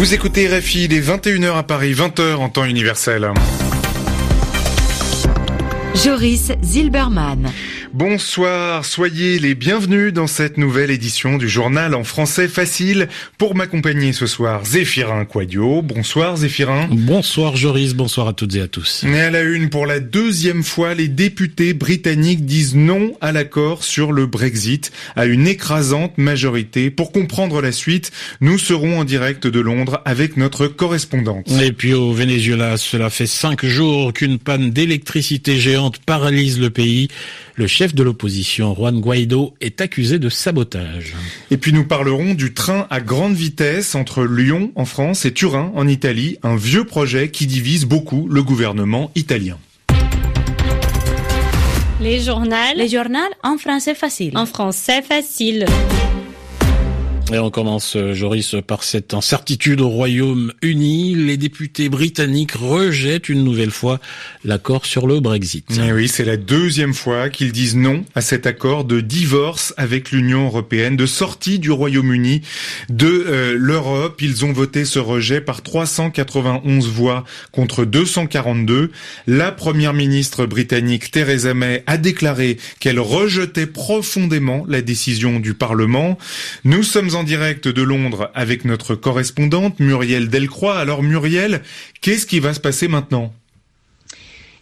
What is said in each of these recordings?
Vous écoutez RFI, il est 21h à Paris, 20h en temps universel. Joris Zilberman. Bonsoir, soyez les bienvenus dans cette nouvelle édition du journal en français facile. Pour m'accompagner ce soir, Zéphirin Quadio. Bonsoir Zéphirin. Bonsoir Joris, bonsoir à toutes et à tous. Et à la une, pour la deuxième fois, les députés britanniques disent non à l'accord sur le Brexit à une écrasante majorité. Pour comprendre la suite, nous serons en direct de Londres avec notre correspondante. Et puis au Venezuela, cela fait cinq jours qu'une panne d'électricité géante paralyse le pays. Le chef de l'opposition, Juan Guaido, est accusé de sabotage. Et puis nous parlerons du train à grande vitesse entre Lyon en France et Turin en Italie, un vieux projet qui divise beaucoup le gouvernement italien. Les journaux. Les journaux en français facile. En français facile. Et on commence, euh, Joris, par cette incertitude au Royaume-Uni. Les députés britanniques rejettent une nouvelle fois l'accord sur le Brexit. Eh oui, c'est la deuxième fois qu'ils disent non à cet accord de divorce avec l'Union européenne, de sortie du Royaume-Uni de euh, l'Europe. Ils ont voté ce rejet par 391 voix contre 242. La première ministre britannique Theresa May a déclaré qu'elle rejetait profondément la décision du Parlement. Nous sommes en direct de Londres avec notre correspondante Muriel Delcroix. Alors Muriel, qu'est-ce qui va se passer maintenant?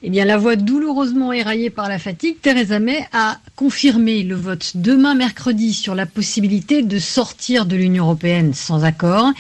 Eh bien, la voix douloureusement éraillée par la fatigue, Theresa May a confirmé le vote demain mercredi sur la possibilité de sortir de l'Union européenne sans accord.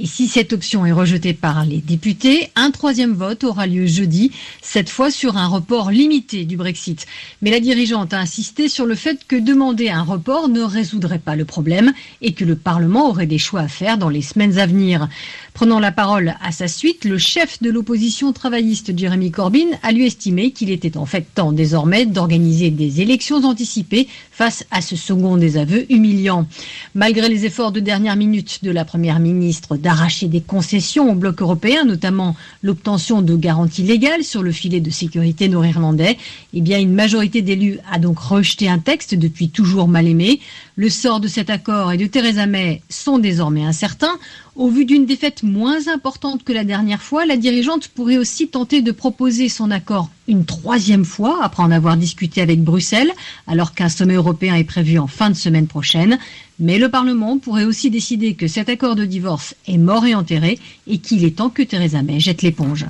Et si cette option est rejetée par les députés, un troisième vote aura lieu jeudi, cette fois sur un report limité du Brexit. Mais la dirigeante a insisté sur le fait que demander un report ne résoudrait pas le problème et que le Parlement aurait des choix à faire dans les semaines à venir. Prenant la parole à sa suite, le chef de l'opposition travailliste Jeremy Corbyn a lui estimé qu'il était en fait temps désormais d'organiser des élections anticipées face à ce second désaveu humiliant. Malgré les efforts de dernière minute de la première ministre d'arracher des concessions au bloc européen, notamment l'obtention de garanties légales sur le filet de sécurité nord-irlandais, eh une majorité d'élus a donc rejeté un texte depuis toujours mal aimé. Le sort de cet accord et de Theresa May sont désormais incertains. Au vu d'une défaite moins importante que la dernière fois, la dirigeante pourrait aussi tenter de proposer son accord une troisième fois après en avoir discuté avec Bruxelles, alors qu'un sommet européen est prévu en fin de semaine prochaine. Mais le Parlement pourrait aussi décider que cet accord de divorce est mort et enterré et qu'il est temps que Theresa May jette l'éponge.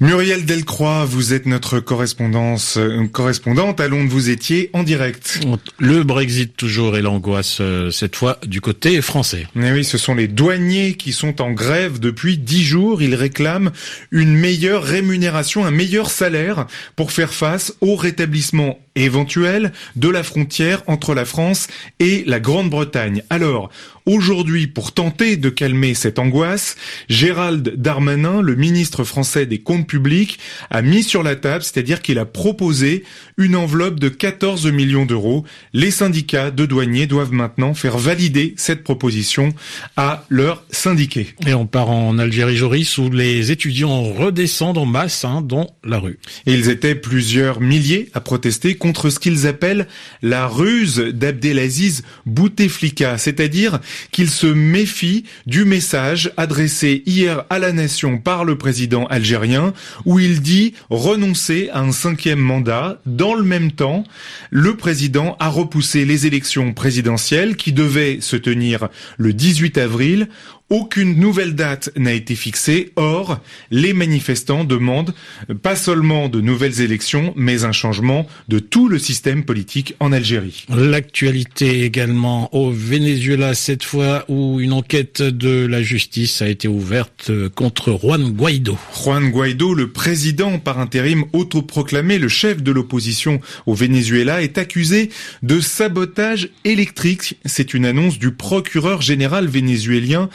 Muriel Delcroix, vous êtes notre correspondance, euh, correspondante à Londres. Vous étiez en direct. Le Brexit toujours et l'angoisse euh, cette fois du côté français. Mais oui, ce sont les douaniers qui sont en grève depuis dix jours. Ils réclament une meilleure rémunération, un meilleur salaire pour faire face au rétablissement éventuel de la frontière entre la France et la Grande-Bretagne. Alors, aujourd'hui, pour tenter de calmer cette angoisse, Gérald Darmanin, le ministre français des Comptes publics, a mis sur la table, c'est-à-dire qu'il a proposé une enveloppe de 14 millions d'euros. Les syndicats de douaniers doivent maintenant faire valider cette proposition à leurs syndiqués. Et on part en Algérie, Joris, où les étudiants redescendent en masse hein, dans la rue. Et ils étaient plusieurs milliers à protester contre ce qu'ils appellent la ruse d'Abdelaziz Bouteflika, c'est-à-dire qu'ils se méfient du message adressé hier à la nation par le président algérien où il dit renoncer à un cinquième mandat. Dans le même temps, le président a repoussé les élections présidentielles qui devaient se tenir le 18 avril aucune nouvelle date n'a été fixée. Or, les manifestants demandent pas seulement de nouvelles élections, mais un changement de tout le système politique en Algérie. L'actualité également au Venezuela, cette fois où une enquête de la justice a été ouverte contre Juan Guaido. Juan Guaido, le président par intérim autoproclamé, le chef de l'opposition au Venezuela, est accusé de sabotage électrique. C'est une annonce du procureur général vénézuélien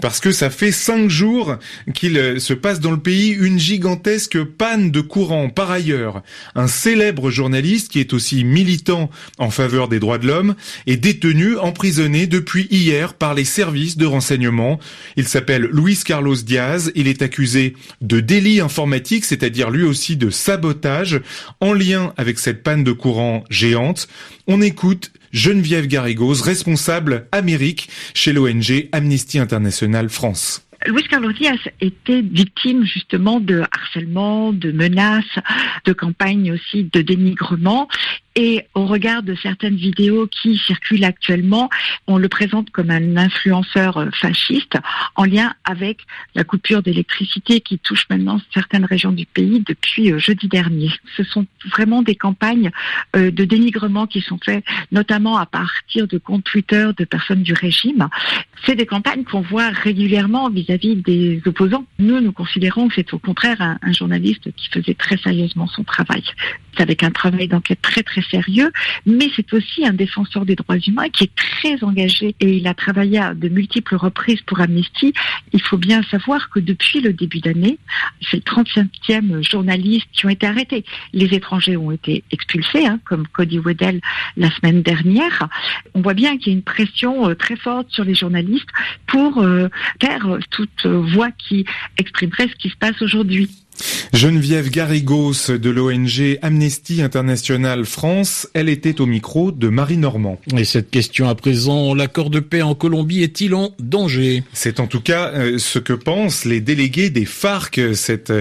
parce que ça fait cinq jours qu'il euh, se passe dans le pays une gigantesque panne de courant. Par ailleurs, un célèbre journaliste qui est aussi militant en faveur des droits de l'homme est détenu, emprisonné depuis hier par les services de renseignement. Il s'appelle Luis Carlos Diaz. Il est accusé de délit informatique, c'est-à-dire lui aussi de sabotage en lien avec cette panne de courant géante. On écoute Geneviève Garrigos, responsable Amérique chez l'ONG Amnesty International France. Luis Carlos Diaz était victime justement de harcèlement, de menaces, de campagnes aussi de dénigrement. Et au regard de certaines vidéos qui circulent actuellement, on le présente comme un influenceur euh, fasciste en lien avec la coupure d'électricité qui touche maintenant certaines régions du pays depuis euh, jeudi dernier. Ce sont vraiment des campagnes euh, de dénigrement qui sont faites notamment à partir de comptes Twitter de personnes du régime. C'est des campagnes qu'on voit régulièrement vis-à-vis des opposants. Nous, nous considérons que c'est au contraire un, un journaliste qui faisait très sérieusement son travail. C'est avec un travail d'enquête très très sérieux, mais c'est aussi un défenseur des droits humains qui est très engagé et il a travaillé à de multiples reprises pour Amnesty. Il faut bien savoir que depuis le début d'année, c'est le 35e journaliste qui ont été arrêtés. Les étrangers ont été expulsés, hein, comme Cody Weddell la semaine dernière. On voit bien qu'il y a une pression euh, très forte sur les journalistes pour euh, taire toute voix qui exprimerait ce qui se passe aujourd'hui. Geneviève Garrigos de l'ONG Amnesty International France, elle était au micro de Marie Normand. Et cette question à présent, l'accord de paix en Colombie est-il en danger? C'est en tout cas euh, ce que pensent les délégués des FARC, cette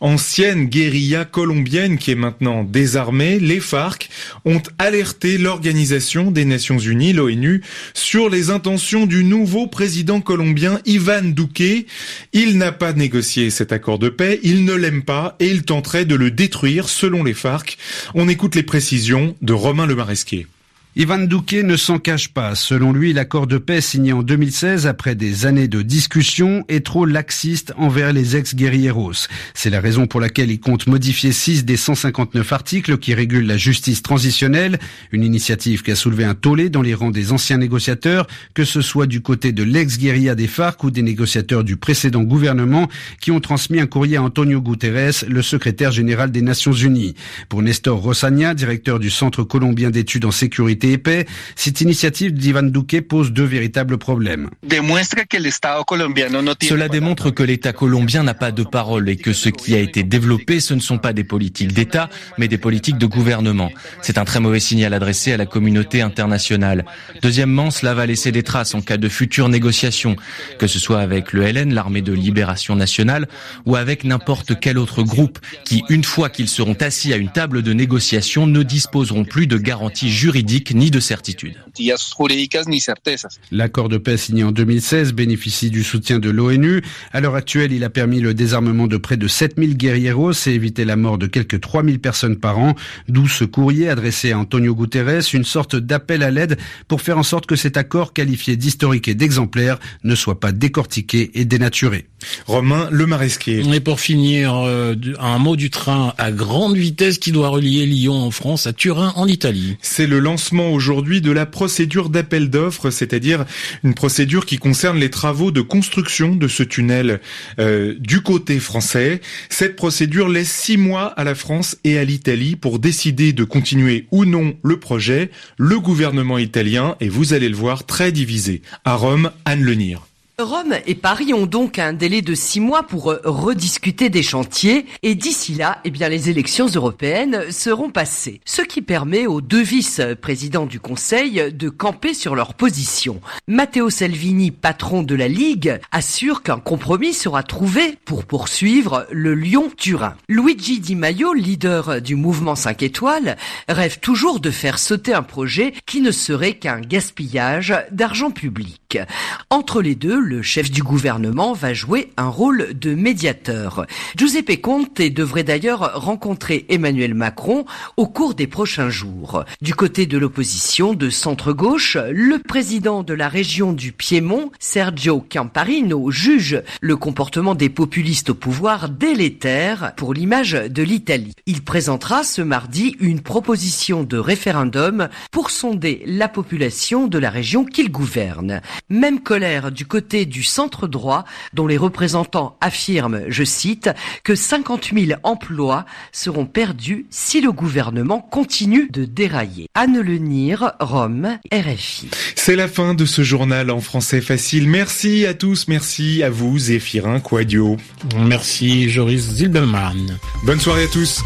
ancienne guérilla colombienne qui est maintenant désarmée. Les FARC ont alerté l'Organisation des Nations Unies, l'ONU, sur les intentions du nouveau président colombien Ivan Duque. Il n'a pas négocié cet accord de paix, il ne l'aime pas et il tenterait de le détruire selon les FARC. On écoute les précisions de Romain Le Maresquier. Ivan Duque ne s'en cache pas. Selon lui, l'accord de paix signé en 2016 après des années de discussions est trop laxiste envers les ex-guerrilleros. C'est la raison pour laquelle il compte modifier 6 des 159 articles qui régulent la justice transitionnelle, une initiative qui a soulevé un tollé dans les rangs des anciens négociateurs, que ce soit du côté de l'ex-guérilla des FARC ou des négociateurs du précédent gouvernement qui ont transmis un courrier à Antonio Guterres, le secrétaire général des Nations Unies. Pour Nestor Rossagna, directeur du Centre colombien d'études en sécurité épais, cette initiative d'Ivan Duque pose deux véritables problèmes. Cela démontre que l'État colombien n'a pas de parole et que ce qui a été développé, ce ne sont pas des politiques d'État, mais des politiques de gouvernement. C'est un très mauvais signal adressé à la communauté internationale. Deuxièmement, cela va laisser des traces en cas de futures négociations, que ce soit avec le LN, l'armée de libération nationale, ou avec n'importe quel autre groupe qui, une fois qu'ils seront assis à une table de négociation, ne disposeront plus de garanties juridiques ni de certitude. L'accord de paix signé en 2016 bénéficie du soutien de l'ONU. À l'heure actuelle, il a permis le désarmement de près de 7000 guerrieros et évité la mort de quelques 3000 personnes par an. D'où ce courrier adressé à Antonio Guterres, une sorte d'appel à l'aide pour faire en sorte que cet accord qualifié d'historique et d'exemplaire ne soit pas décortiqué et dénaturé. Romain Le Maresquier. Et pour finir, euh, un mot du train à grande vitesse qui doit relier Lyon en France à Turin en Italie. C'est le lancement aujourd'hui de la procédure d'appel d'offres, c'est-à-dire une procédure qui concerne les travaux de construction de ce tunnel euh, du côté français. Cette procédure laisse six mois à la France et à l'Italie pour décider de continuer ou non le projet. Le gouvernement italien est, vous allez le voir, très divisé. À Rome, Anne Lenire. Rome et Paris ont donc un délai de six mois pour euh, rediscuter des chantiers et d'ici là, eh bien, les élections européennes seront passées. Ce qui permet aux deux vice-présidents du Conseil de camper sur leur position. Matteo Salvini, patron de la Ligue, assure qu'un compromis sera trouvé pour poursuivre le Lyon-Turin. Luigi Di Maio, leader du mouvement 5 étoiles, rêve toujours de faire sauter un projet qui ne serait qu'un gaspillage d'argent Entre les deux, le chef du gouvernement va jouer un rôle de médiateur. Giuseppe Conte devrait d'ailleurs rencontrer Emmanuel Macron au cours des prochains jours. Du côté de l'opposition de centre-gauche, le président de la région du Piémont, Sergio Camparino, juge le comportement des populistes au pouvoir délétère pour l'image de l'Italie. Il présentera ce mardi une proposition de référendum pour sonder la population de la région qu'il gouverne. Même colère du côté du centre droit, dont les représentants affirment, je cite, que 50 000 emplois seront perdus si le gouvernement continue de dérailler. Anne Lenir, Rome, RFI. C'est la fin de ce journal en français facile. Merci à tous, merci à vous, Zéphirin Quadio. Merci, Joris Zilberman. Bonne soirée à tous.